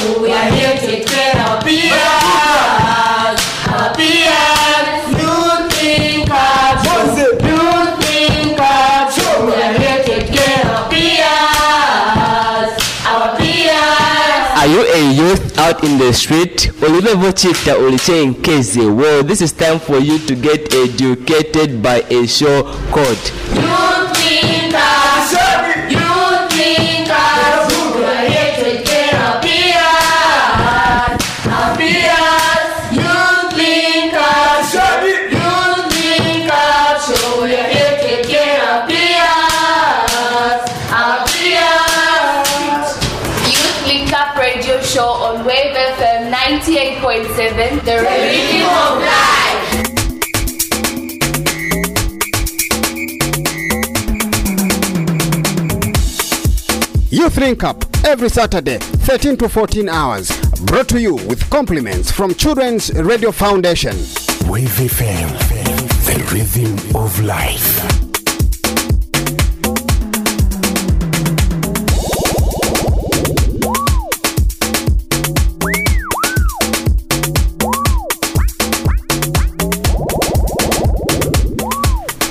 So we are here to take care of our peers. Our peers. Youth in culture. Youth in culture. We are here to take our peers. Our peers. Are you a youth out in the street? Ulivochita ulichenkeze. Uh, well, this is time for you to get educated by a show called Youth Youth Up every Saturday, 13 to 14 hours. Brought to you with compliments from Children's Radio Foundation. Wave FM, the rhythm of life.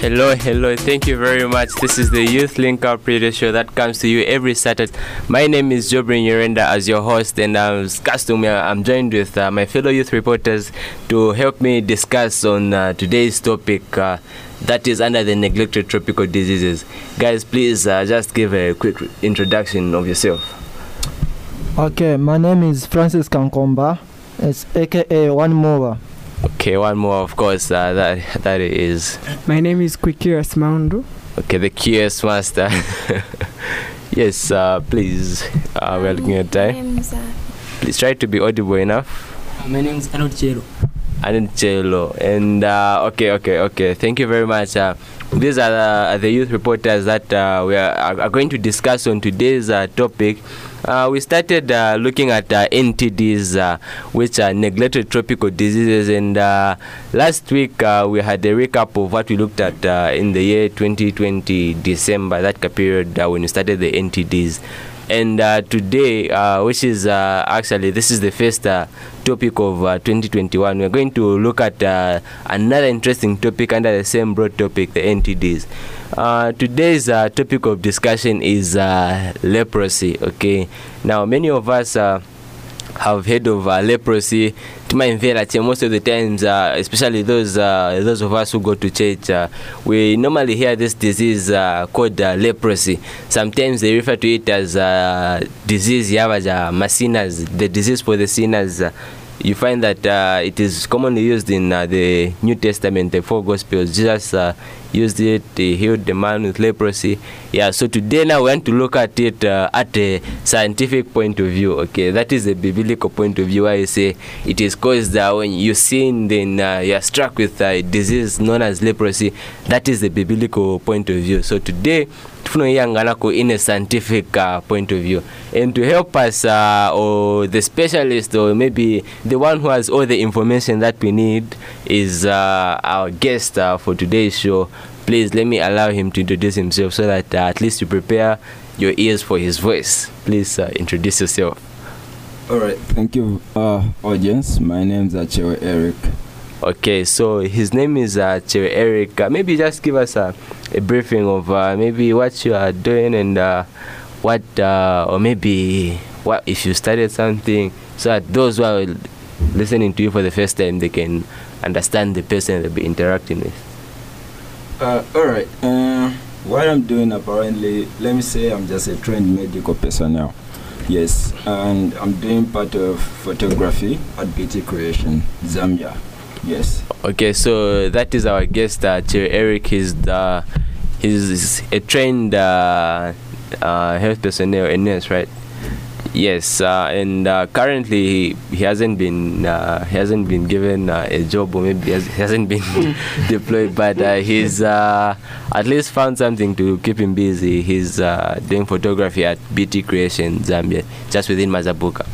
Hello, hello. Thank you very much. This is the Youth Link Up Radio Show that comes to you every Saturday. My name is Jobrin Yorenda as your host, and as customary, I'm joined with uh, my fellow youth reporters to help me discuss on uh, today's topic. Uh, that is under the neglected tropical diseases. Guys, please uh, just give a quick introduction of yourself. Okay, my name is Francis Kankomba. It's aka One Mover. Okay, one more, of course. Uh, that that is My name is Quikiras Maundu. okay. The QS master. yes, uh, please. Uh, we're looking at time. Please try to be audible enough. My name is Arnold Chelo. and Jello. And uh, okay, okay, okay. Thank you very much. Uh, these are the, the youth reporters that uh, we are, are are going to discuss on today's uh, topic. Uh, we started uh, looking at uh, NTDs, uh, which are neglected tropical diseases, and uh, last week uh, we had a recap of what we looked at uh, in the year 2020 December, that period uh, when we started the NTDs. And uh, today, uh, which is uh, actually this is the first uh, topic of uh, 2021, we're going to look at uh, another interesting topic under the same broad topic, the NTDs. Uh, today's uh, topic of discussion is uh, leprosy. Okay, now many of us. Uh, have heard of uh, leprosy tumaimvera che most of the times uh, especially those uh, those of us who go to church uh, we normally hear this disease uh, called uh, leprosy sometimes they refer to it as uh, disease yavaja masinas the disease for the sinners you find that it is commonly used in the New Testament, the four Gospels. Jesus used it, he healed the man with leprosy. Yeah, so today now we want to look at it uh, at a scientific point of view. Okay, that is a biblical point of view. I say it is caused uh, when you sin, then uh, you are struck with a disease known as leprosy. That is the biblical point of view. So today, tunayanganako in a scientific uh, point of view and to help us uh, or the specialist or maybe the one who has all the information that we need is uh, our guest uh, for today's show please let me allow him to introduce himself so that uh, at least you prepare your ears for his voice please uh, introduce yourself All right, thank you, uh, audience. My name is Achewe Eric. Okay, so his name is uh, Eric. Uh, maybe just give us a, a briefing of uh, maybe what you are doing and uh, what, uh, or maybe what if you started something, so that those who are listening to you for the first time they can understand the person they'll be interacting with. Uh, all right, uh, what I'm doing apparently, let me say I'm just a trained medical personnel. Yes, and I'm doing part of photography at BT Creation, Zambia. Yes. Okay, so that is our guest, uh, Eric. He's the, he's a trained uh, uh, health personnel, a nurse, right? Yes, uh, and uh, currently he, hasn't been uh, he hasn't been given uh, a job or maybe he has- he hasn't been deployed, but uh, he's uh, at least found something to keep him busy. He's doing photography at BT Creation Zambia, just within Mazabuka.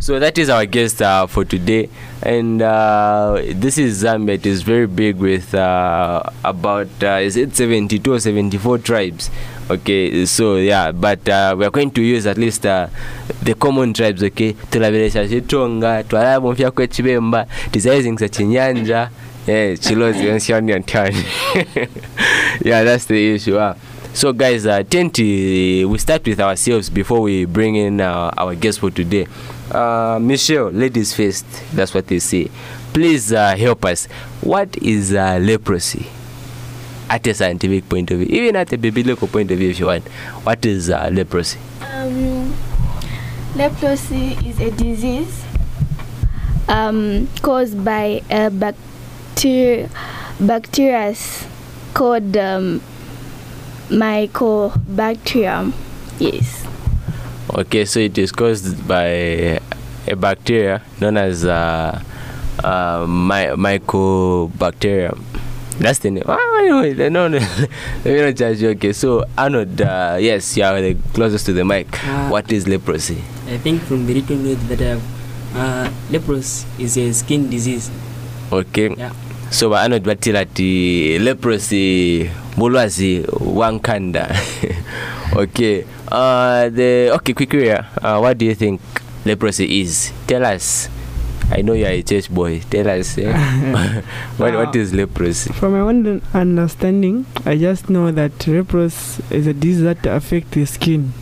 So that is our guest for today, and this is Zambia. It is very big with about is it 72 or 74 tribes. Okay so yeah but uh, we are going to use at least uh, the common tribes okay? Tulabiresha chitonga twalaba mufya kwechibemba tizayizingisa chinyanja eh chilozi yonsiani antani yeah that's the issue uh. so guys uh, tent we start with ourselves before we bring in uh, our guest for today. Uh, michelle ladies first. That's what they say. Please uh, help us. What is uh, leprosy at a scientific point of view even at a biblical point of view if you want what is uh, leprosy Um, leprosy is a disease um, caused by a bacteria, bacteria called um, mycobacterium. Yes. Okay, so it is caused by a bacteria known as uh, uh, my, mycobacterium. That's the name. Ah, anyway, no, no, let me not judge you. Okay, so Arnold, uh, yes, you are the closest to the mic. Uh, what is leprosy? I think from the little knowledge that I have, uh, leprosy is a skin disease. Okay. Yeah. So Arnold batira ati leprosy bulwazi wankanda. okay. Uh, the okay, quick quickly. Uh, what do you think leprosy is? Tell us. I know you are a church boy. Tell us. Eh? what, what is leprosy? From my own understanding, I just know that leprosy is a disease that affects the skin.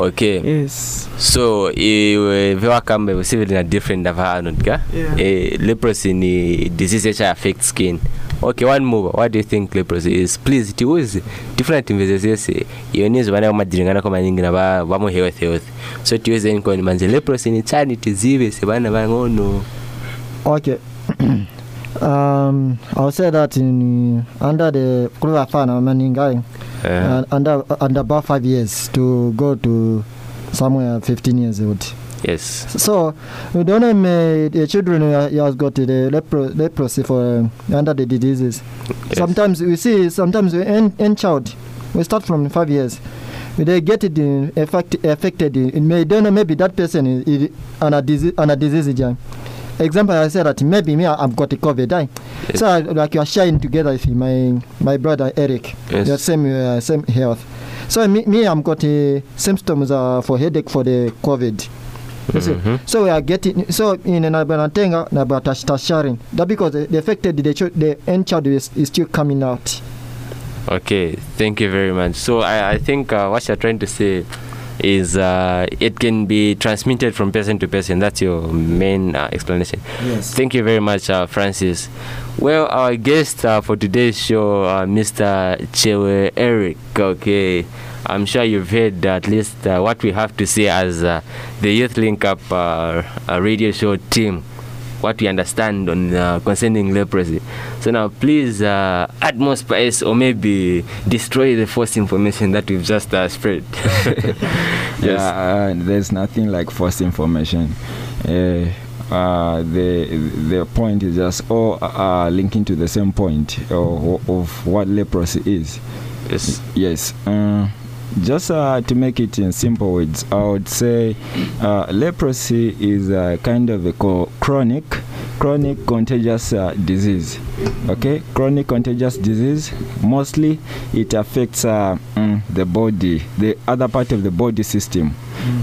Okay. Yes. So iwe viwa kama usivile na different ava Arnold ka? Yeah. Uh, leprosy ni disease which affects skin. Okay, one more. What do you think leprosy is? Please tiuze different investigations. Yonizo bana majiringana kama nyingi na ba bamo health health. So tiuze nko ni manze leprosy ni chani tizive se bana bangono. Okay. um, I'll say that in under the Kuluwa Fana Maningai, Uh, uh, under under about five years to go to somewhere 15 years old. Yes. So we don't know uh, the children uh, has got the lepro- leprosy for uh, under the diseases. Yes. Sometimes we see sometimes we end, child we start from five years. We they get it in, affect, affected. In, in may don't know maybe that person is, is on a disease on a disease. yeah. Example, I said that maybe me I've got a COVID. Die. Yes. So I, like you are sharing together with my my brother Eric. Yes. Your same uh, same health. So me, me I'm got uh, symptoms uh, for headache for the COVID. Mhm. So we are getting so in Nabanatenga Nabata sharing that because the, affected the the end child is, is still coming out. Okay, thank you very much. So I, I think uh, what you're trying to say is uh, it can be transmitted from person to person. That's your main uh, explanation. Yes. Thank you very much, uh, Francis. Well, our guest uh, for today's show, uh, Mr. Chewe Eric. Okay, I'm sure you've heard at least uh, what we have to say as uh, the Youth Link Up uh, radio show team. What we understand on uh, concerning leprosy. So now, please uh, add more spice or maybe destroy the false information that we've just uh, spread. Yeah, uh, there's nothing like false information. Uh, uh, the the point is just all uh, linking to the same point of, of what leprosy is. Yes. Yes. Just uh, to make it in simple words, I would say uh, leprosy is a kind of a chronic, chronic contagious uh, disease. Okay, chronic contagious disease. Mostly, it affects uh, mm, the body, the other part of the body system.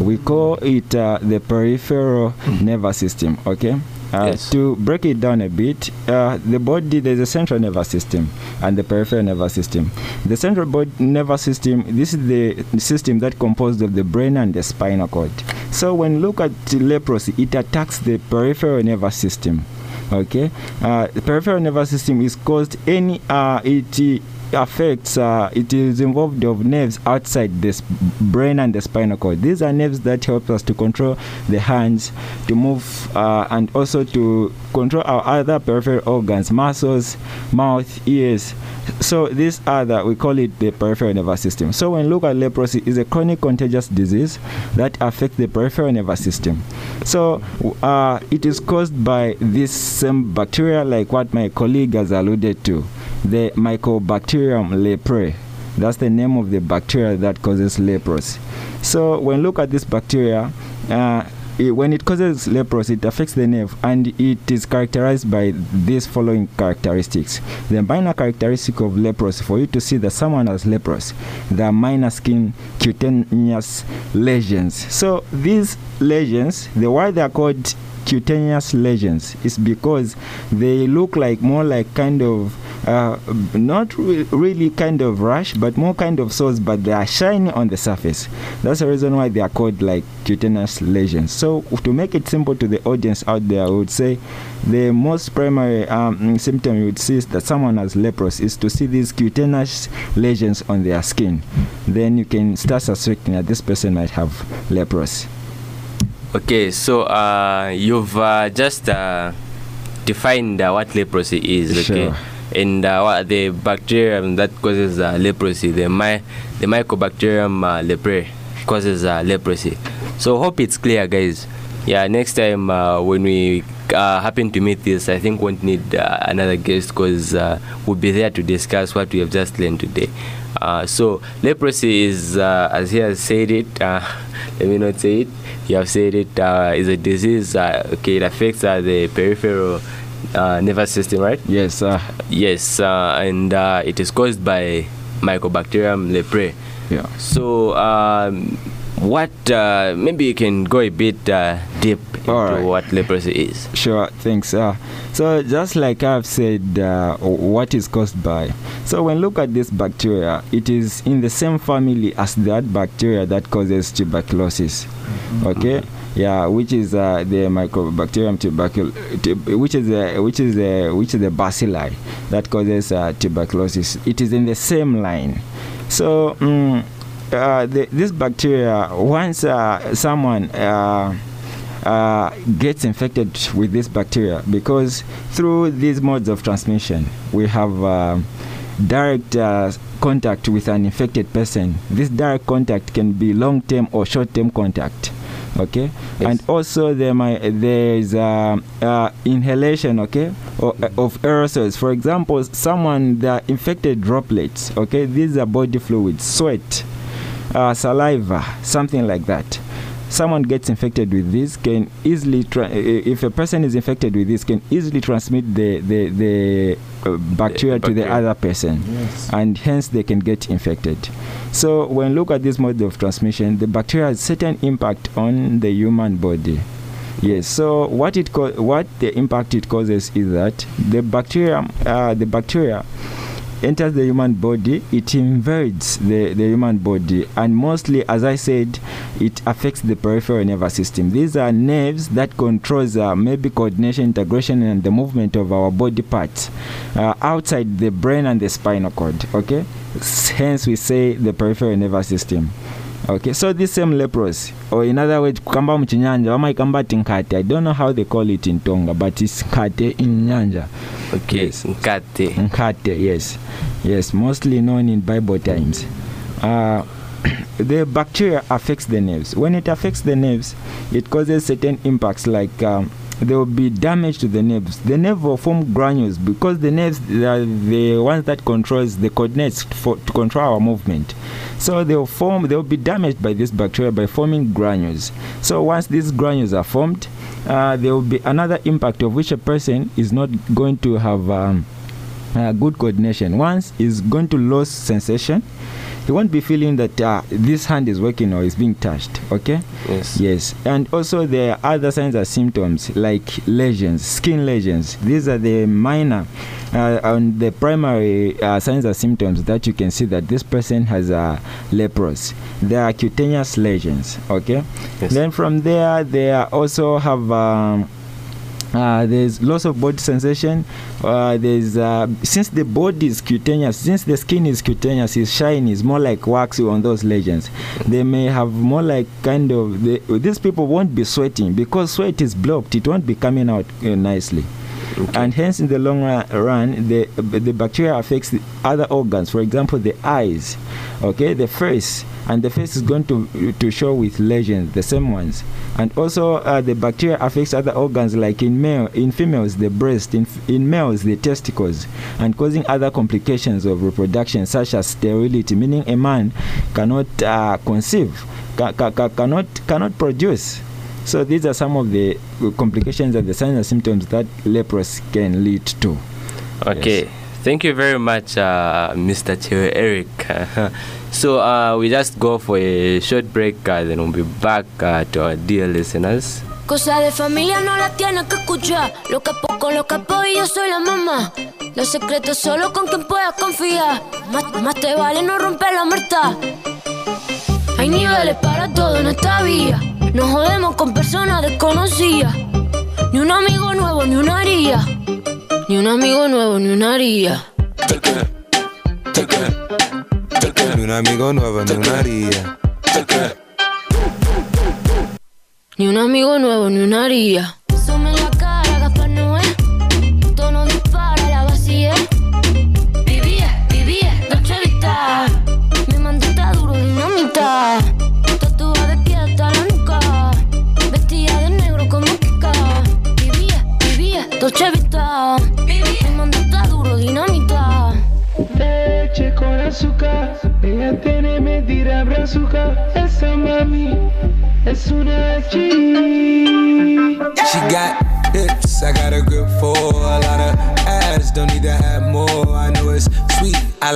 We call it uh, the peripheral nervous system. Okay. Uh, Yes. To break it down a bit, uh, the body there's a central nervous system and the peripheral nervous system. The central body nervous system, this is the system that composed of the brain and the spinal cord. So when look at leprosy, it attacks the peripheral nervous system. Okay, uh, the peripheral nervous system is caused any uh, it affects uh, it is involved of nerves outside the brain and the spinal cord. These are nerves that help us to control the hands to move uh, and also to control our other peripheral organs muscles mouth ears. So these are the we call it the peripheral nervous system. So when look at leprosy is a chronic contagious disease that affects the peripheral nervous system. So uh, it is caused by this same bacteria like what my colleague has alluded to the mycobacterium leprae that's the name of the bacteria that causes leprosy so when look at this bacteria uh, i- when it causes leprosy, it affects the nerve, and it is characterized by these following characteristics. The minor characteristic of leprosy, for you to see that someone has leprosy, the minor skin cutaneous lesions. So these lesions, the why they are called cutaneous lesions is because they look like more like kind of uh, not re- really kind of rash but more kind of sores but they are shiny on the surface that's the reason why they are called like cutaneous lesions so to make it simple to the audience out there i would say the most primary um, symptom you would see is that someone has leprosy is to see these cutaneous lesions on their skin then you can start suspecting that this person might have leprosy Okay, so uh, you've uh, just uh, defined uh, what leprosy is, okay? Sure. And uh, the bacterium that causes uh, leprosy, the my the Mycobacterium uh, leprae causes uh, leprosy. So hope it's clear, guys. Yeah, next time uh, when we uh, happen to meet this, I think we won't need another guest because we'll be there to discuss what we have just learned today. So leprosy is, as he has said it, let me not say it. You have said it is a disease. Okay, it affects the peripheral uh, nervous system, right? Yes. Uh, yes, uh, and uh, it is caused by Mycobacterium leprae. Yeah. So, um, what? Uh, maybe you can go a bit uh, deep into Alright. what leprosy is. Sure, thanks. Uh, so just like I've said, uh, what is caused by. So when look at this bacteria, it is in the same family as that bacteria that causes tuberculosis. Okay. Yeah, which is uh, the Mycobacterium tubercul, tu- which is uh, which is uh, which is the bacilli that causes uh, tuberculosis. It is in the same line. So. uh, the, this bacteria, once uh, someone uh, gets infected with this bacteria, because through these modes of transmission, we have direct contact with an infected person. This direct contact can be long term or short term contact. Okay, and also there might there is uh, uh, inhalation. Okay, or, of aerosols. For example, someone that infected droplets. Okay, these are body fluids, sweat, uh, saliva, something like that. Someone gets infected with this can easily, tra- if a person is infected with this, can easily transmit the the, the uh, bacteria to the other person, Yes. and hence they can get infected. So when look at this mode of transmission, the bacteria has certain impact on the human body. Yes. So what it co- what the impact it causes is that the bacteria uh, the bacteria enters the human body, it invades the, the human body, and mostly, as I said, it affects the peripheral nervous system. These are nerves that controls uh, maybe coordination, integration, and the movement of our body parts uh, outside the brain and the spinal cord. Okay, hence we say the peripheral nervous system. Okay, so this same leprosy, or in other words, kukamba mchinyanja, wamaikamba ikamba nkate. I don't know how they call it in Tonga, but it's nkate in nyanja. Okay, yes. nkate. Nkate, yes, yes, mostly known in Bible times. Uh, the bacteria affects the nerves. When it affects the nerves, it causes certain impacts like. Um, there will be damage to the nerves. The nerve will form granules because the nerves are the ones that controls the coordinates for to control our movement. So they will form. They will be damaged by this bacteria by forming granules. So once these granules are formed, uh, there will be another impact of which a person is not going to have um, uh, good coordination. Once is going to lose sensation, he won't be feeling that uh, this hand is working or is being touched. Okay. Yes. Yes. And also there are other signs and symptoms like lesions, skin lesions. These are the minor uh, and the primary uh, signs and symptoms that you can see that this person has uh, leprosy. There are cutaneous lesions. Okay. Yes. Then from there, they also have. Um, uh, there's loss of body sensation. Uh, there's uh, since the body is cutaneous, since the skin is cutaneous, is shiny, is more like waxy on those legends. They may have more like kind of the, these people won't be sweating because sweat is blocked. It won't be coming out uh, nicely. And hence, in the long ru- run, the the bacteria affects the other organs. For example, the eyes, okay, the face, and the face is going to to show with lesions, the same ones. And also, uh, the bacteria affects other organs, like in male, in females, the breast, in in males, the testicles, and causing other complications of reproduction, such as sterility, meaning a man cannot uh, conceive, ca- ca- cannot cannot produce. So these are some of the complications and the signs and symptoms that leprosy can lead to. Okay. Thank you very much, uh, Mr. Chewe Eric. so uh, we just go for a short break, uh, then we'll be back uh, to our dear listeners. Cosa de familia no la tienes que escuchar. Lo que poco, lo que puedo y yo soy la mamá. Los secretos solo con quien puedas confiar. Más, más te vale no romper la muerta. Hay niveles para todo en esta vía. Nos jodemos con personas desconocidas. Ni un amigo nuevo, ni una haría. Ni un amigo nuevo, ni una haría. Ni un amigo nuevo, ni una haría. Ni un amigo nuevo, ni una haría.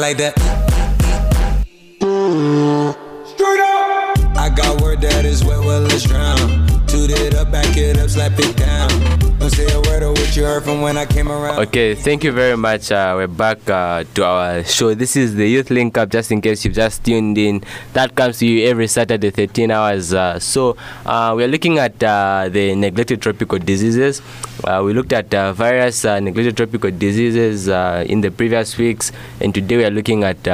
Like that. Okay, thank you very much. Uh, we're back uh, to our show. This is the Youth Link Up, just in case you've just tuned in. That comes to you every Saturday, 13 hours. Uh, so, uh, we're looking at uh, the neglected tropical diseases. Uh, we looked at various neglected tropical diseases in the previous weeks, and today we are looking at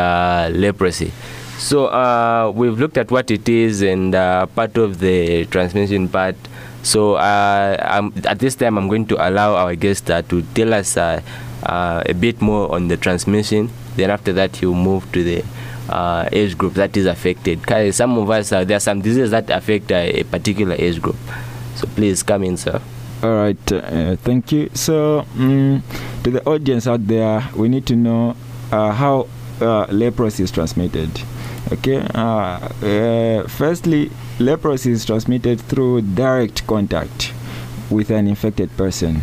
leprosy. So, we've looked at what it is and part of the transmission part. So uh, at this time, I'm going to allow our guest uh, to tell us uh, uh, a bit more on the transmission. Then after that, he'll move to the uh, age group that is affected. some of us, uh, there are some diseases that affect a particular age group. So please come in, sir. All right, thank you. So, mm, to the audience out there, we need to know how leprosy is transmitted. Okay, firstly, leprosy is transmitted through direct contact with an infected person.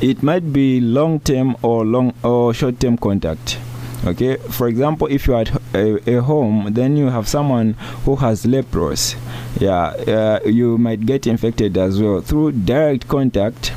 It might be long term or long or short term contact. Okay, for example, if you are at a, a home, then you have someone who has leprosy. Yeah, uh, you might get infected as well through direct contact,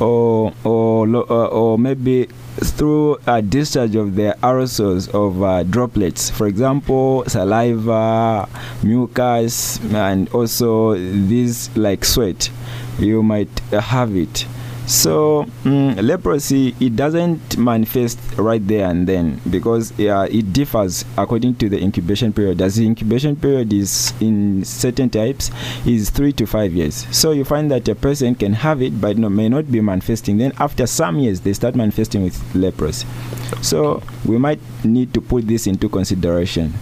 or or lo- uh, or maybe through a discharge of the aerosols of uh, droplets. For example, saliva, mucus, and also these like sweat. You might have it. So mm, leprosy it doesn't manifest right there and then because uh, it differs according to the incubation period. As the incubation period is in certain types is three to five years. So you find that a person can have it but no, may not be manifesting. Then after some years they start manifesting with leprosy. So we might need to put this into consideration.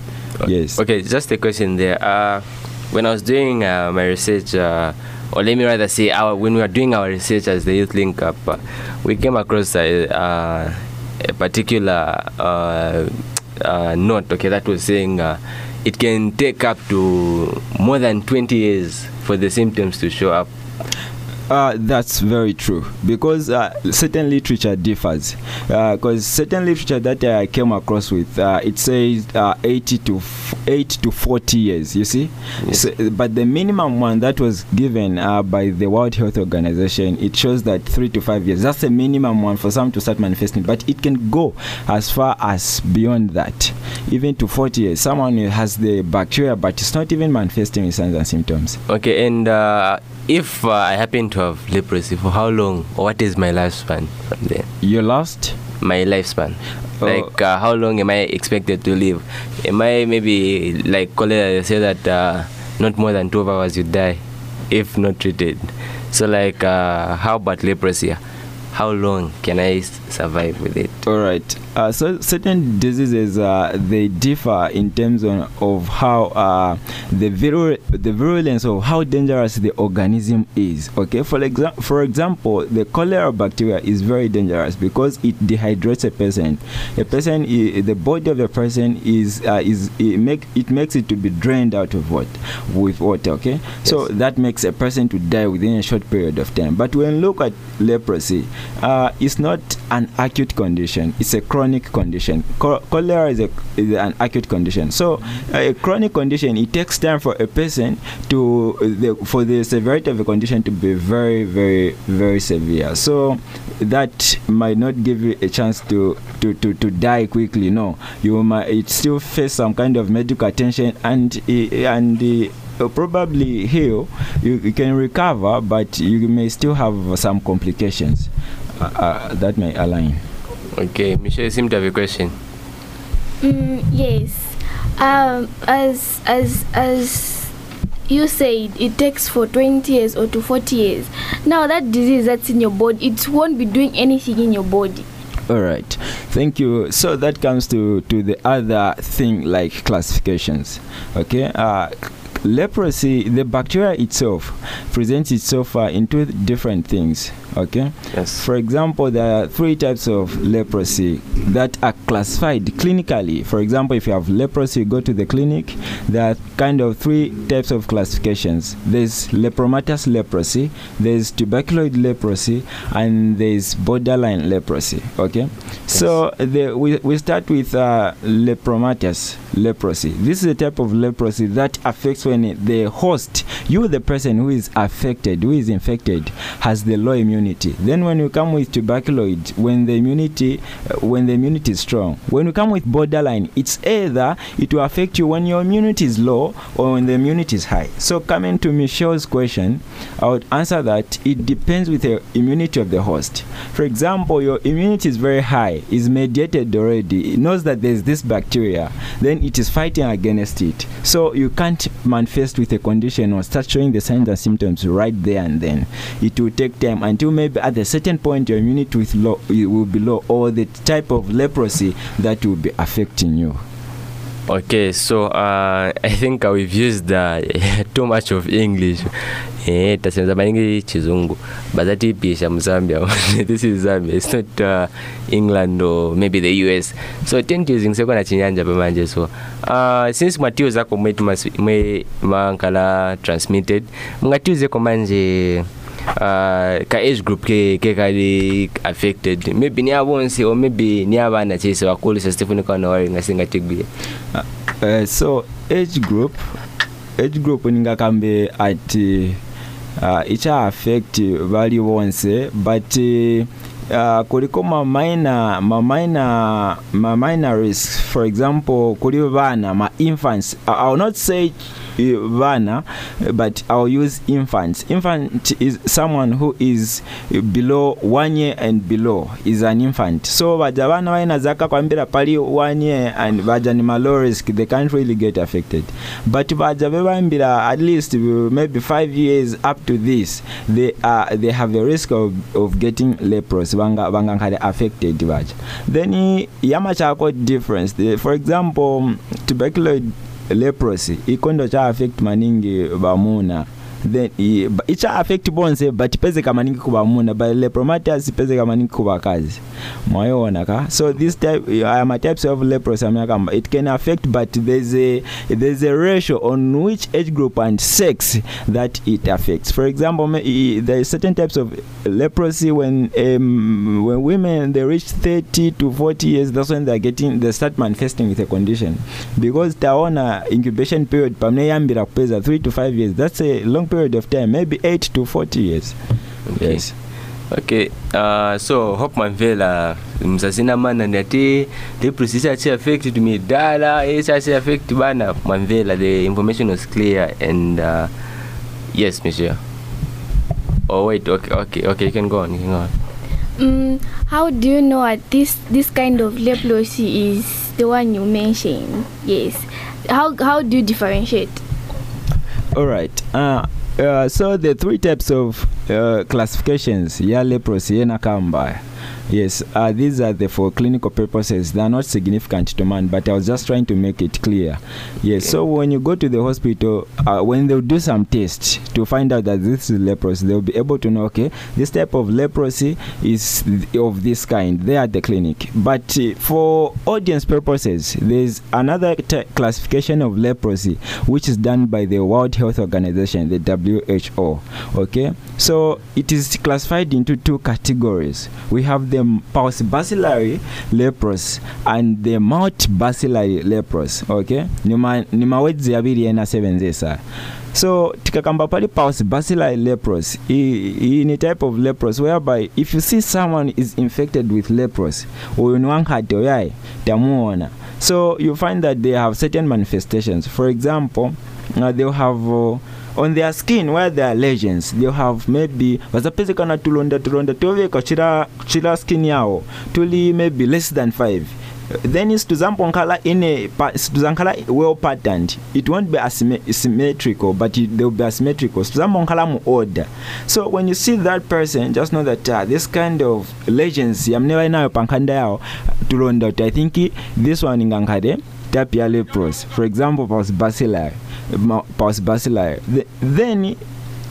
Yes. Okay, just a question there. Uh, when I was doing uh, my research, uh, or let me rather say, our, when we were doing our research as the Youth Link Up, uh, we came across a, uh, a particular uh, uh, note, okay, that was saying uh, it can take up to more than 20 years for the symptoms to show up. Uh, that's very true because uh, certain literature differs. Because certain literature that I came across with, uh, it says uh, 80 to f- 8 to 40 years. You see, so, but the minimum one that was given uh, by the World Health Organization, it shows that three to five years. That's the minimum one for some to start manifesting. But it can go as far as beyond that, even to 40 years. Someone has the bacteria, but it's not even manifesting with signs and symptoms. Okay, and uh, if uh, I happen to have leprosy, for how long, or what is my lifespan from there? You lost? My lifespan. Oh. Like, uh, how long am I expected to live? Am I maybe, like cholera, they say that uh, not more than 12 hours you die if not treated. So, like, uh, how about leprosy? How long can I s- survive with it? All right. Uh, so certain diseases uh, they differ in terms on, of how uh, the viru- the virulence of how dangerous the organism is. Okay. For example, for example, the cholera bacteria is very dangerous because it dehydrates a person. A person, i- the body of the person is uh, is it make it makes it to be drained out of what with water. Okay. Yes. So that makes a person to die within a short period of time. But when you look at leprosy, uh, it's not an acute condition. It's a chronic condition. Cho- cholera is, a, is an acute condition. So a chronic condition, it takes time for a person to the, for the severity of the condition to be very, very, very severe. So that might not give you a chance to to, to, to die quickly. No, you might still face some kind of medical attention and eh, and. eh, uh, probably heal you, you can recover but you may still have some complications uh, uh, that may align Okay, Michelle, you seem to have a question. Mm, yes. Um, as as as you said, it takes for 20 years or to 40 years. Now that disease that's in your body, it won't be doing anything in your body. all right thank you so that comes to to the other thing like classifications okay uh leprosy the bacteria itself presents itself uh, in two different things okay? Yes. For example there are three types of leprosy that are classified clinically. For example if you have leprosy you go to the clinic there are kind of three types of classifications. There's lepromatous leprosy there's tuberculoid leprosy and there's borderline leprosy. Okay? Yes. so the, we, we start with uh, lepromatous leprosy. This is a type of leprosy that affects when the host you the person who is affected who is infected has the low immunity then when you come with tuberculoid when the immunity uh, when the immunity is strong when you come with borderline it's either it will affect you when your immunity is low or when the immunity is high. So coming to michelle's question i would answer that it depends with the immunity of the host. For example your immunity is very high is mediated already it knows that there's this bacteria then it is fighting against it. So you can't manifest with a condition or start showing the signs and symptoms right there and then. It will take time until maybe at a certain point your immunity with low, will be low or the type of leprosy that will be affecting you. Okay, so uh, I think we've used uh, too much of English. Eh, maningi chizungu. Bazatipisha mzambia. This is zambia. It's not uh, england or maybe the us so na chinyanja pamanje so uh, since mwatiuzako mwetu mwe transmitted mungatiuzeko manje uh, ka age group ke, ke kali affected. Maybe ni abonse or maybe ni abana chese bakulisa sitifuna na wari ngasingatigwie uh, so age group age group ningakambe ati uh, icha affect bali bonse but uh, uh, kuliko mamaina mamaina mamaina risk. For example kuli bana ma infants i will not say uh, bana but i'll use infants. Infant is someone who is below one year and below is an infant. So vaja vana baina zaka pali one year and vaja ni ma risk they can't really get affected. But vaja vevambira at least maybe five years up to this they are they have a risk of, of getting leprosy banga banga affected vaja then yamachako yama chako difference. The, for example tuberculoid leprosy. Ikondo cha affect maningi bamuna then icha affect bonse but pezeka maningi ku bamuna but lepromatous pezeka maningi ku bakazi mwayoona ka? So this type uh, my types of leprosy amakamba it can affect but there's a there's a ratio on which age group and sex that it affects. For example there are certain types of leprosy when um, when women they reach 30 to 40 years that's when they're getting they start manifesting with a condition. Because taona incubation period pamneyambira kupeza 3 to 5 years that's a long period of time maybe 8 to 40 years Okay. yes okay uh, so hope manvela mzazina mana ndati leprosy isachi affect tumidala isachi affect bana manvela the information was clear and uh, yes monsieur oh wait okay okay okay you can go on you can go on Mm, how do you know that this this kind of leprosy is the one you mentioned? Yes. How how do you differentiate? all right uh, Uh, so the three types of uh, classifications ya leprosy yenakamba yes uh, these are the for clinical purposes. They are not significant to man but i was just trying to make it clear. Yes so when you go to the hospital uh, when they'll do some tests to find out that this is leprosy they'll be able to know okay this type of leprosy is of this kind. They are at the clinic. But uh, for audience purposes there's another t- classification of leprosy which is done by the world health organization the who okay? So it is classified into two categories. We have the pulse bacillary leprosy and the Mount bacillary leprosy okay? Nima ma- ni mawedzi abiri enasebenzesa so tikakamba pali pulse bacillary lepros in a type of lepros whereby if you see someone is infected with lepros uyu ni wankhate uyayi tamuona. So you find that they have certain manifestations. For example uh, they'll have uh, on their skin where there are lesions. They have maybe vazapezekana tulonda tulonda toveka chira chira skin yao tuli maybe less than 5 then situzambonkhala ine situzankhala well patterned. It won't be asymmetrical but it, they'll be asymmetrical. Situzambonkhala mu order. So when you see that person just know that uh, this kind of lesions yamne vainayo pankhanda yawo tulonda kuti i think this one ingankhale Tapia leprosy, for example, Paus bacilli, Paus bacilli, then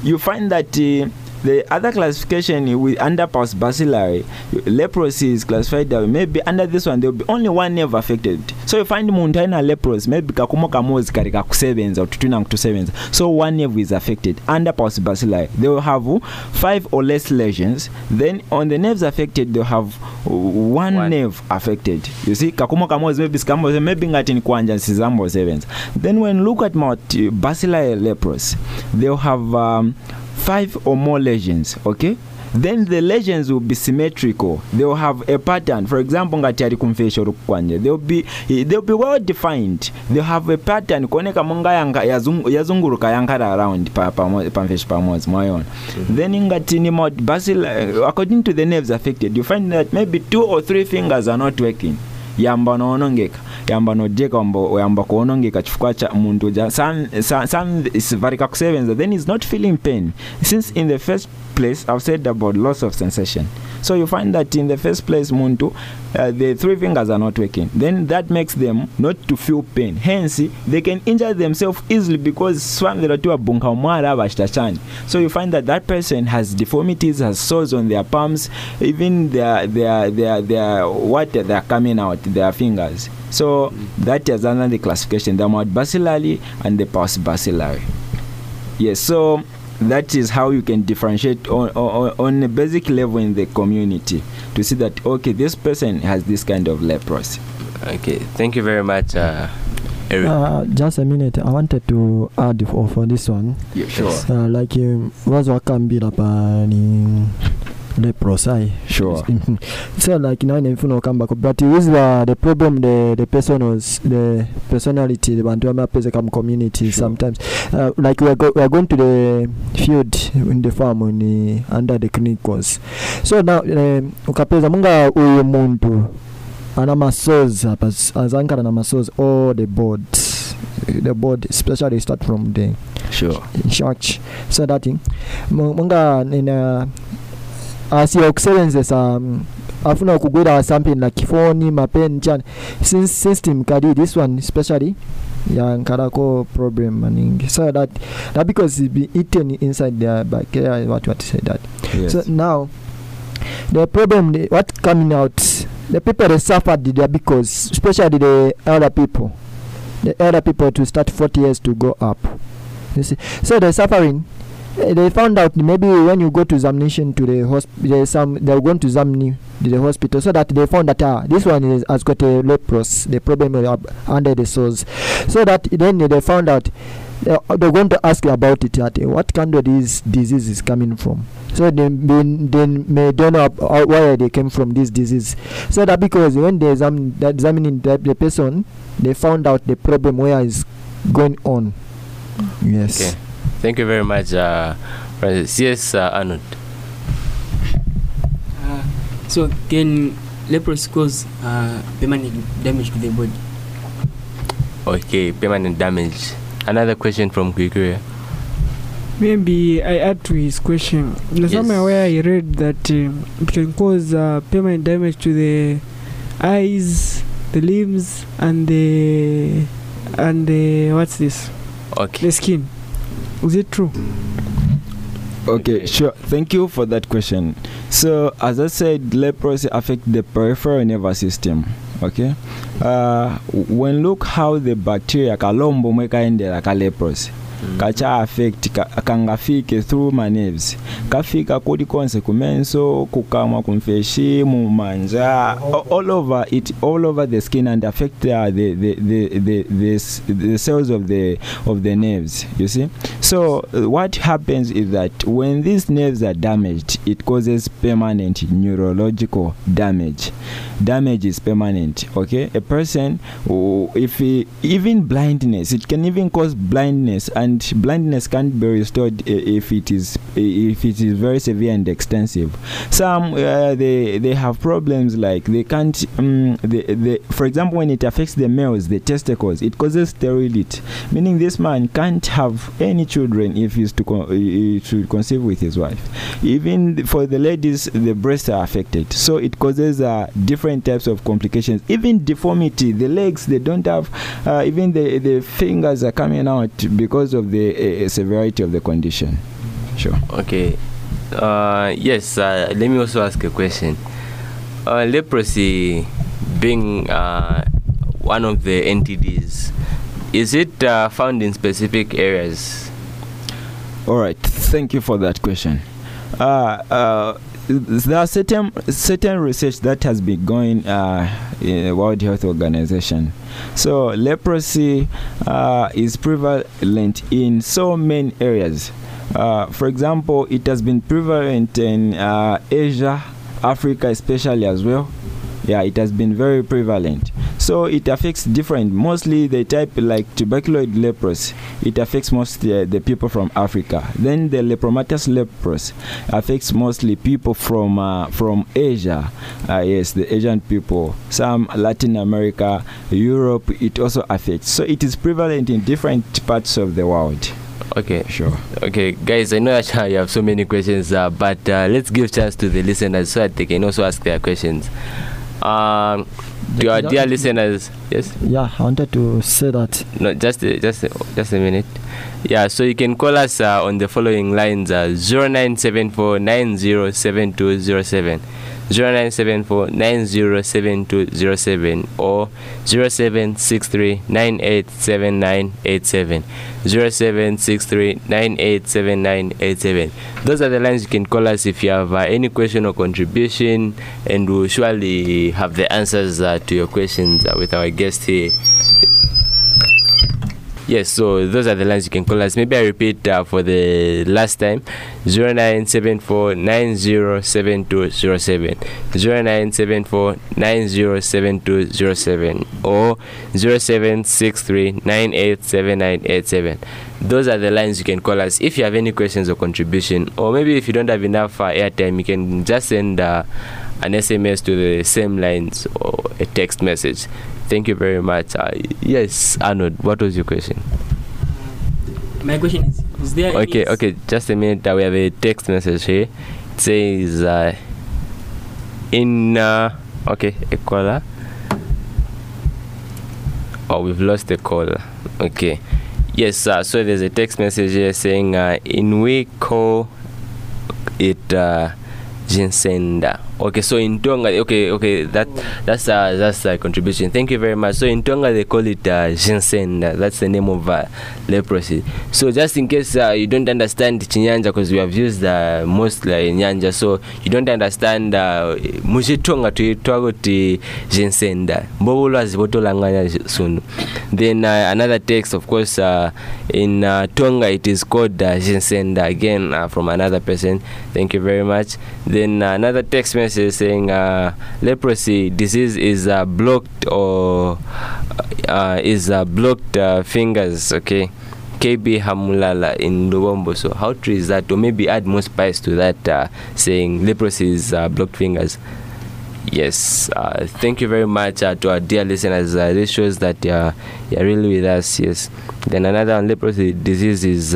you find that uh, the other classification with under pulse bacillary leprosy is classified that way. maybe under this one there will be only one nerve affected. So you find muntu aina leprosy maybe kakumo kamozi kari kakusebenza ututwina kutusebenza so one nerve is affected under pulse bacillary they will have five or less lesions. Then on the nerves affected they will have one, one. nerve affected. You see kakumo kamozi maybe sikambo maybe ngati ni kwanja then when look at multi bacillary leprosy they'll have um, five or more legends okay? Then the legends will be symmetrical. They'll have a pattern. For example ngati ali kumvesha uri kukwanja they'll be they'll be well defined. They'll have a pattern. Kuoneka monga yanga yazung- yazunguruka yankhala around pamvesha pamodzi mwayiona then ngati ni bacillary according to the nerves affected you find that maybe two or three fingers are not working yamba noonongeka yamba nojeka yamba kuonongeka chifukwa cha muntu ja varika kusevenza then is not feeling pain. Since in the first place i've said about loss of sensation so you find that in the first place muntu uh, the three fingers are not working. Then that makes them not to feel pain. Hence they can injure themselves easily because swamvira tu abunka omwala abachita chani so you find that that person has deformities has sores on their palms even their their their their what they are coming out their fingers. So that is another classification. The mouth bacillary and the pulse bacillary yes so that is how you can differentiate on, on, on a basic level in the community to see that okay this person has this kind of leprosy okay thank you very much uh, Eric. Uh, just a minute. I wanted to add for, for this one. Yeah, sure. Uh, like um, wazo wakambira pa ni prosai Sure. so like now in mfuno kamba but with the the problem the the personals the personality the bantu amapeze kam community sometimes. Uh, like we are, go, we are going to the field in the farm in the, under the clinic so now um, ukapeza munga uyu muntu ana masoles apa azankala na masoles all the board. The board especially start from the sure. church. So that munga nina asiya okusebenzesa um, afuna kugwira something like phone mapen chani since system kali this one especially yankalako problem maningi. So that that because it be eaten inside the bacteria what what say that? Yes. so now the problem the, what coming out the people they suffered there because especially the elder people. The elder people to start 40 years to go up. You see? So the suffering they found out maybe when you go to examination to the hospital some they're going to examine to the hospital so that they found that ah this one is, has got a leprosy the problem under the soles so that then they found out uh, they're going to ask you about it that eh, what kind of this disease is coming from? So they may, they may don't know ab- uh, where they came from this disease. So that because when they examine that examining the, the person they found out the problem where is going on. Yes. Okay. Thank you very much, uh, Francis. Yes, uh, Arnold. Uh, so can leprosy cause uh, permanent damage to the body? Okay, permanent damage. Another question from Kwikuria. Maybe I add to his question. Yes. somewhere where I read that um, it can cause uh, permanent damage to the eyes, the limbs, and the and the what's this? Okay. The skin. Is it true? Okay, sure. Thank you for that question. So, as I said, leprosy affect the peripheral nervous system. Okay. Uh, when look how the bacteria kalombo mwekaendela ka leprosy kacha affect ka- kangafike through my nerves. Kafika kuli konse kumenso kukamwa kumfeshi mumanja all over it all over the skin and affect uh, the, the, the, the, the, the cells of the of the nerves you see? So uh, what happens is that when these nerves are damaged it causes permanent neurological damage. Damage is permanent okay? A person if he, even blindness it can even cause blindness and blindness can't be restored if it is if it is very severe and extensive. Some uh, they they have problems like they can't um, they, they, for example when it affects the males the testicles it causes sterility meaning this man can't have any children if he's to con- he should conceive with his wife. Even for the ladies the breasts are affected. So it causes uh, different types of complications. Even deformity the legs they don't have uh, even the the fingers are coming out because of the uh, severity of the condition sure Okay. Uh, yes, uh, let me also ask a question. Uh, leprosy being uh, one of the entities, is it uh, found in specific areas? All right, thank you for that question. Uh, uh, there are certain certain research that has been going uh, in the World Health Organization. So leprosy uh, is prevalent in so many areas. Uh, for example, it has been prevalent in uh, Asia, Africa, especially as well. Yeah, it has been very prevalent. So it affects different, mostly the type like tuberculoid leprosy. It affects mostly uh, the people from Africa. Then the lepromatous leprosy affects mostly people from uh, from Asia. Uh, yes, the Asian people. Some Latin America, Europe. It also affects. So it is prevalent in different parts of the world. Okay. Sure. Okay, guys, I know you have so many questions, uh, but uh, let's give chance to the listeners so that they can also ask their questions. Um, to our dear listeners, yes. Yeah, I wanted to say that. No, just just just a minute. Yeah, so you can call us uh, on the following lines: uh, seven four nine zero seven two zero seven. 0974-907207 or 0763-987987 0763-987987 those are the lines you can call us if you have uh, any question or contribution and we'll surely have the answers uh, to your questions uh, with our guest here Yes, so those are the lines you can call us. Maybe I repeat uh, for the last time 0974 907207 0974 907207 or 0763 987987. Those are the lines you can call us if you have any questions or contribution, or maybe if you don't have enough uh, airtime, you can just send uh, an SMS to the same lines or a text message. Thank you very much. Uh, yes, Arnold, what was your question? My question is: Is there Okay, okay, just a minute. Uh, we have a text message here. It says, uh, in, uh, okay, a caller. Oh, we've lost the caller. Okay. Yes, uh, so there's a text message here saying, uh, in we call it uh, ginsenda. Okay, so in Tonga, okay, okay, that that's uh, that's a contribution. Thank you very much. So in Tonga they call it uh, ginseng. That's the name of uh, leprosy. So just in case uh, you don't understand Chinyanja, because we have used uh, mostly in Nyanja, so you don't understand uh, muchitonga tuitwa kuti ginsenda. Mbobulwazi botolanganya soon. Then uh, another text, of course, uh, in uh, Tonga it is called uh, ginseng. again uh, from another person. Thank you very much. Then uh, another text message saying uh, leprosy disease is uh, blocked or uh, is uh, blocked uh, fingers. Okay. KB Hamulala in Lubombo. So how true is that? Or maybe add more spice to that, uh, saying leprosy is blocked fingers. Yes, thank you very much to our dear listeners. This shows that uh, you're really with us. Yes. Then another leprosy disease is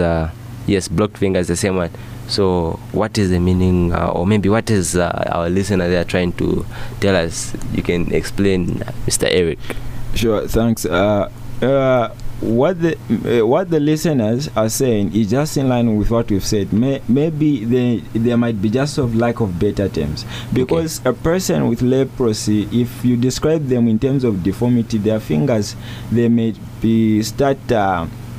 yes, blocked fingers, the same one. So, what is the meaning, uh, or maybe what is uh, our listener there trying to tell us? You can explain, Mr. Eric. Sure, thanks. Uh, uh, what the uh, what the listeners are saying is just in line with what we've said. May, maybe they, there might be just of lack of better terms because a person with leprosy, if you describe them in terms of deformity, their fingers they may be start.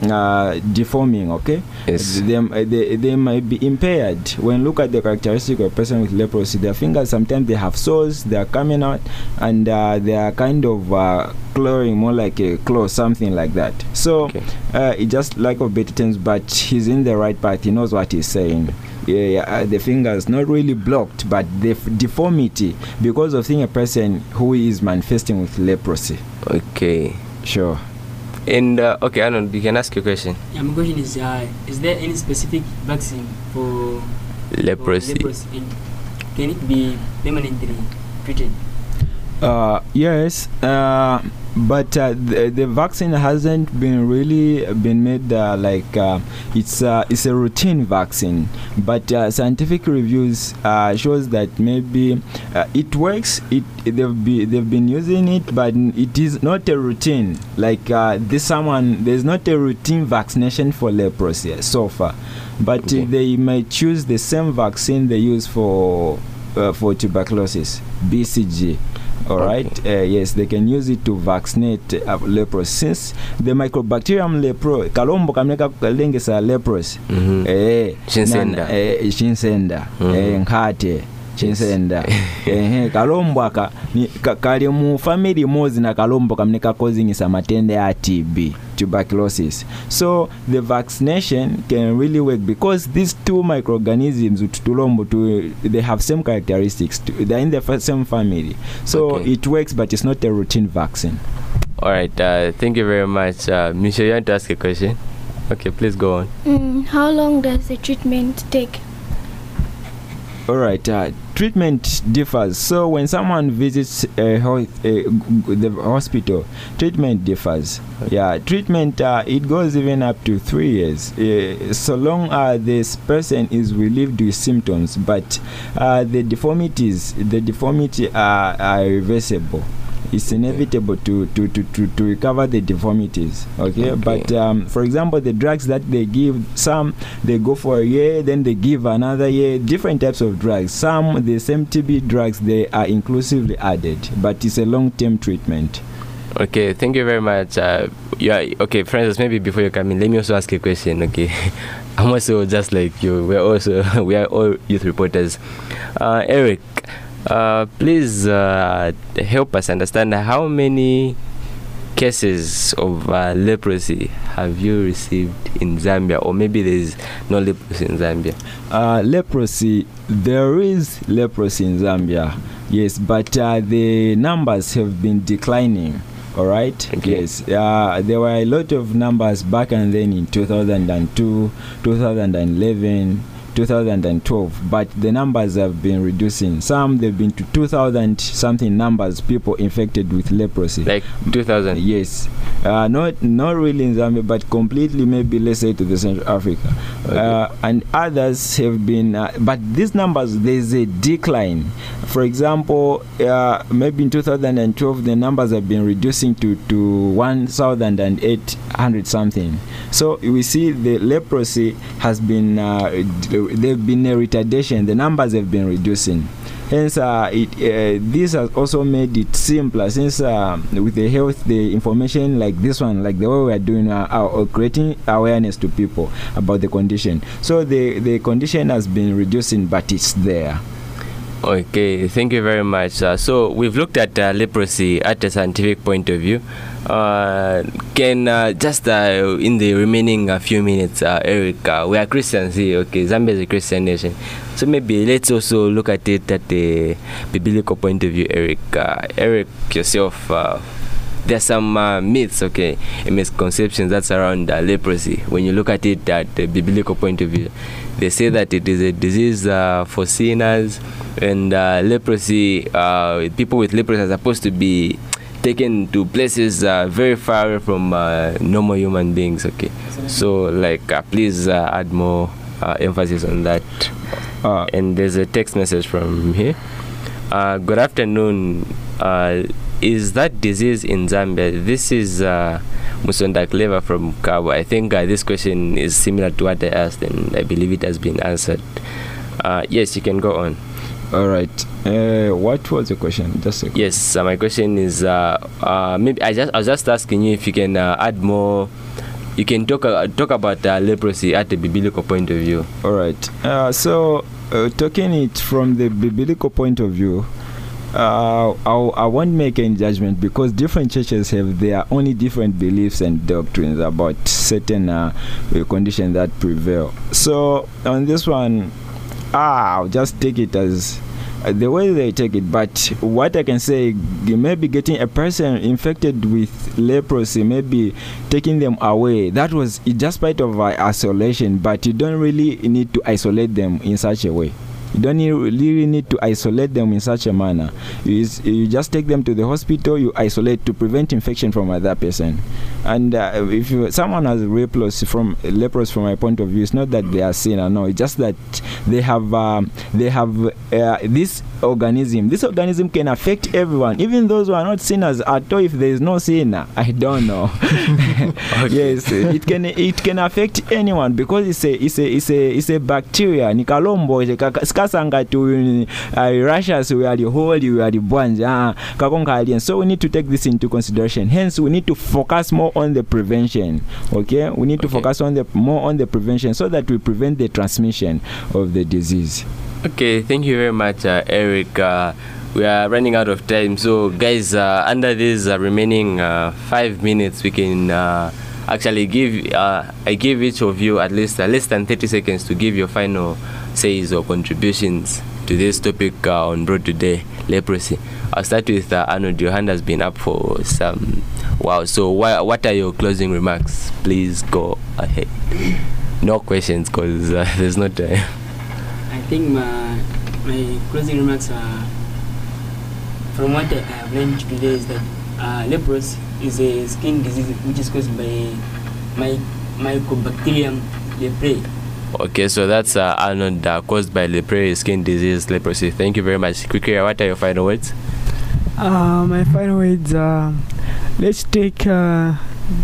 Uh, deforming okay? Yes. they, they, they might be impaired. When look at the characteristic of a person with leprosy their fingers sometimes they have sores they are coming out and uh, they are kind of uh, clawing more like a claw something like that. So uh, it just lack of terms but he's in the right path. He knows what he's saying. Yeah, uh, the fingers not really blocked but the deformity because of seeing a person who is manifesting with leprosy. Okay. Sure. And uh, okay, Arnold, you can ask your question. Yeah, my question is: uh, Is there any specific vaccine for Leprosy. For leprosy and can it be permanently treated? Uh, yes, uh, but uh, the, the vaccine hasn't been really been made uh, like uh, it's uh, it's a routine vaccine. But uh, scientific reviews uh, shows that maybe uh, it works. It they've be, they've been using it, but it is not a routine. Like uh, this someone there's not a routine vaccination for leprosy so far. But uh, they might choose the same vaccine they use for uh, for tuberculosis, BCG. All right. Uh, yes, they can use it to vaccinate uh, leprosy. Since the microbacterium lepro, kalombo kameka kalengesa leprosy. -hmm. Eh, shinsenda, na- eh, mm -hmm. Eh, nkhate. Chinsenda ehe kalombo aka ka, kali mu family mozi na kalombo kamene kakozingisa matenda ya tb tuberculosis so the vaccination can really work because these two microorganisms tulombo to, they have same characteristics to, they're in the same family so Okay. it works but it's not a routine vaccine All right. Uh, thank you very much, uh, Michelle. You want to ask a question? Okay, please go on. Mm, how long does the treatment take? All right. Uh, treatment differs. So when someone visits a a, the hospital, treatment differs. Yeah, treatment uh, it goes even up to three years. Uh, so long as this person is relieved with symptoms, but uh, the deformities, the deformity are, are reversible. It's inevitable to, to, to, to, to recover the deformities. Okay, but um, for example, the drugs that they give, some they go for a year, then they give another year. Different types of drugs. Some the same TB drugs they are inclusively added, but it's a long-term treatment. Okay, thank you very much. Uh, yeah, okay, Francis. Maybe before you come in, let me also ask a question. Okay, I'm also just like you. We're also we are all youth reporters. Uh, Eric, uh, please uh, help us understand how many cases of uh, leprosy have you received in Zambia, or maybe there's no leprosy in Zambia. Uh, leprosy, there is leprosy in Zambia, yes, but uh, the numbers have been declining. All right. Yes. Uh, there were a lot of numbers back and then in 2002, 2011. 2012 but the numbers have been reducing. Some they've been to 2000 something numbers people infected with leprosy. Like 2000 yes. Uh, not not really in zambia but completely maybe let's say to the central africa. Uh, and others have been uh, but these numbers there's a decline. For example uh, maybe in 2012 the numbers have been reducing to to 1800 something. So we see the leprosy has been uh, d- there've been a retardation the numbers have been reducing. Hence uh, it, uh, this has also made it simpler. Since uh, with the health the information like this one like the way we are doing uh, uh, creating awareness to people about the condition. So the the condition has been reducing but it's there Okay, thank you very much. Uh, so we've looked at uh, leprosy at a scientific point of view. Uh, can uh, just uh, in the remaining uh, few minutes, Eric, we are Christians here. Okay, Zambia is a Christian nation, so maybe let's also look at it at the biblical point of view. Eric, Eric yourself. There's some uh, myths, okay, and misconceptions that's around uh, leprosy. When you look at it at the biblical point of view, they say that it is a disease uh, for sinners, and uh, leprosy, uh, people with leprosy are supposed to be taken to places uh, very far away from uh, normal human beings. Okay, so like uh, please uh, add more uh, emphasis on that. and there's a text message from here. Uh, good afternoon. Is that disease in Zambia? This is uh, Musonda Clever from Cabo. I think uh, this question is similar to what I asked, and I believe it has been answered. Uh, yes, you can go on. All right. Uh, what was the question? Just a Yes, uh, my question is uh, uh, maybe I just I was just asking you if you can uh, add more. You can talk uh, talk about uh, leprosy at the biblical point of view. All right. Uh, so, uh, talking it from the biblical point of view, uh, I, I won't make any judgment because different churches have their only different beliefs and doctrines about certain uh, uh, conditions that prevail. So, on this one, ah, I'll just take it as uh, the way they take it. But what I can say, you may be getting a person infected with leprosy, maybe taking them away. That was just part of isolation, but you don't really need to isolate them in such a way. You don't need, really need to isolate them in such a manner. You, is- you just take them to the hospital. You isolate to prevent infection from other person. And uh, if you, someone has leprosy from leprosy, from my point of view, it's not that they are sinner. No, it's just that they have um, they have uh, this organism. This organism can affect everyone, even those who are not sinners at all. If there is no sinner, I don't know. yes, it can it can affect anyone because it's a it's a it's a it's a bacteria. Kalombo kaka- sikasanga uh, Russians we are holy we are bwanji bwanja uh, kakonga alien. So we need to take this into consideration. Hence, we need to focus more on the prevention. Okay, we need to focus on the more on the prevention so that we prevent the transmission of the disease. Okay, thank you very much, uh, Eric. Uh, we are running out of time, so guys, uh, under these uh, remaining uh, five minutes, we can uh, actually give. Uh, I give each of you at least uh, less than thirty seconds to give your final says or contributions to this topic uh, on Broad today, leprosy. I'll start with uh, Arnold. Your hand has been up for some. while. So, wha- what are your closing remarks? Please go ahead. No questions, cause uh, there's no time. I think my my closing remarks are from what I have learned today is that uh, leprosy is a skin disease which is caused by my mycobacterium leprae. Okay, so that's uh, Arnold uh, caused by leprae skin disease, leprosy. Thank you very much. Quickly, what are your final words? Uh, my final words uh, let's take uh,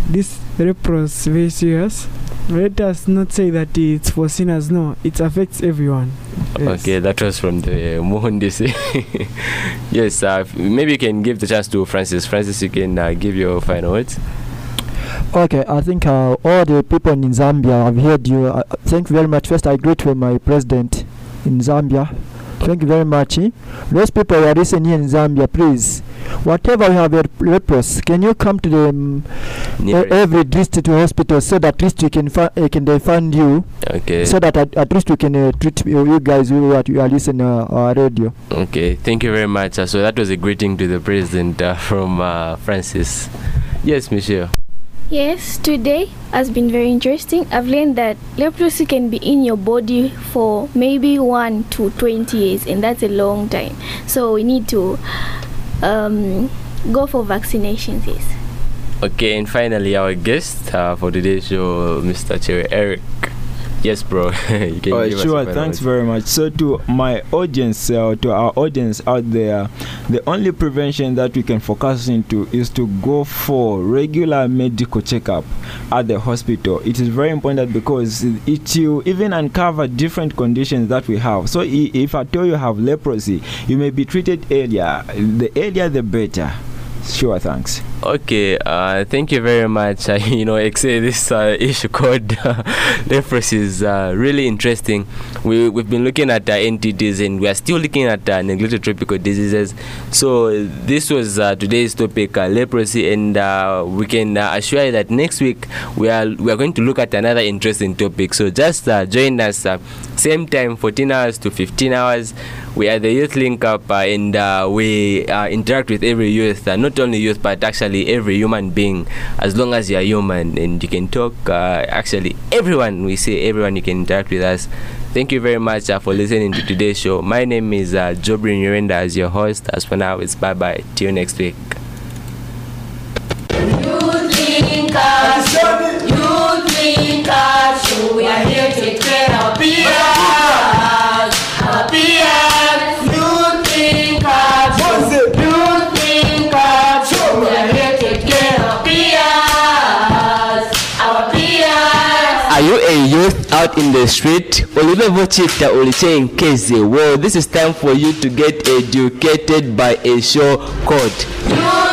this leprosy very serious. Let us not say that it's for sinners. No, it affects everyone. Yes. Okay, that was from the Muhundisi. yes, uh, maybe you can give the chance to Francis. Francis, you can uh, give your final words. Okay, I think uh, all the people in Zambia have heard you. Uh, thank you very much. First, I greet for my president in Zambia. Thank you very much. Those people who are listening in Zambia, please, whatever you have a leprosy, can you come to the um, every district hospital so that at least we can fi- uh, can they fund you, Okay. so that at, at least we can uh, treat you, you guys who are, you are listening uh, our radio. Okay, thank you very much. Uh, so that was a greeting to the president uh, from uh, Francis. Yes, Michelle. Yes, today has been very interesting. I've learned that leprosy can be in your body for maybe 1 to 20 years, and that's a long time. So we need to um, go for vaccinations, yes. Okay, and finally, our guest uh, for today's show, Mr. Cherry Eric. Yes, bro. you can Oh, sure, thanks very much. So, to my audience, uh, to our audience out there, the only prevention that we can focus into is to go for regular medical checkup at the hospital. It is very important because it will even uncover different conditions that we have. So, if I tell you have leprosy, you may be treated earlier. The earlier, the better. Sure, thanks. Okay, uh, thank you very much. Uh, you know, XA, this uh, issue called uh, leprosy is uh, really interesting. We, we've been looking at uh, NTDs and we are still looking at uh, neglected tropical diseases. So, this was uh, today's topic, leprosy, and we can assure you that next week we are, we are going to look at another interesting topic. So, just join us, same time, 14 hours to 15 hours. We are the Youth Link Up and we interact with every youth, not only youth, but actually actually every human being, as long as you're human and you can talk, uh, actually everyone, we say everyone, you can interact with us. Thank you very much uh, for listening to today's show. My name is uh, Jobrin Urenda as your host. As for now, it's bye bye. Till next week. You we are here to take care of. Youth out in the street? Oliche Nkeze. Well, this is time for you to get educated by a show called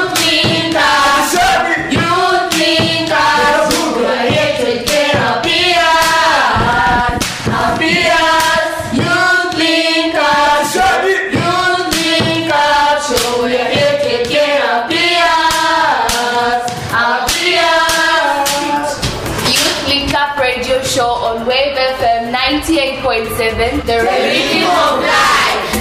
98.7, the rhythm of life.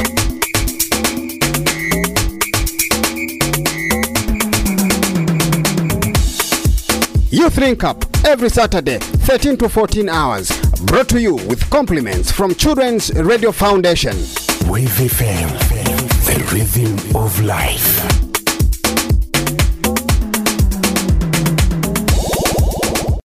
Youth Link Up every Saturday, 13 to 14 hours. Brought to you with compliments from Children's Radio Foundation. Wave FM, the rhythm of life.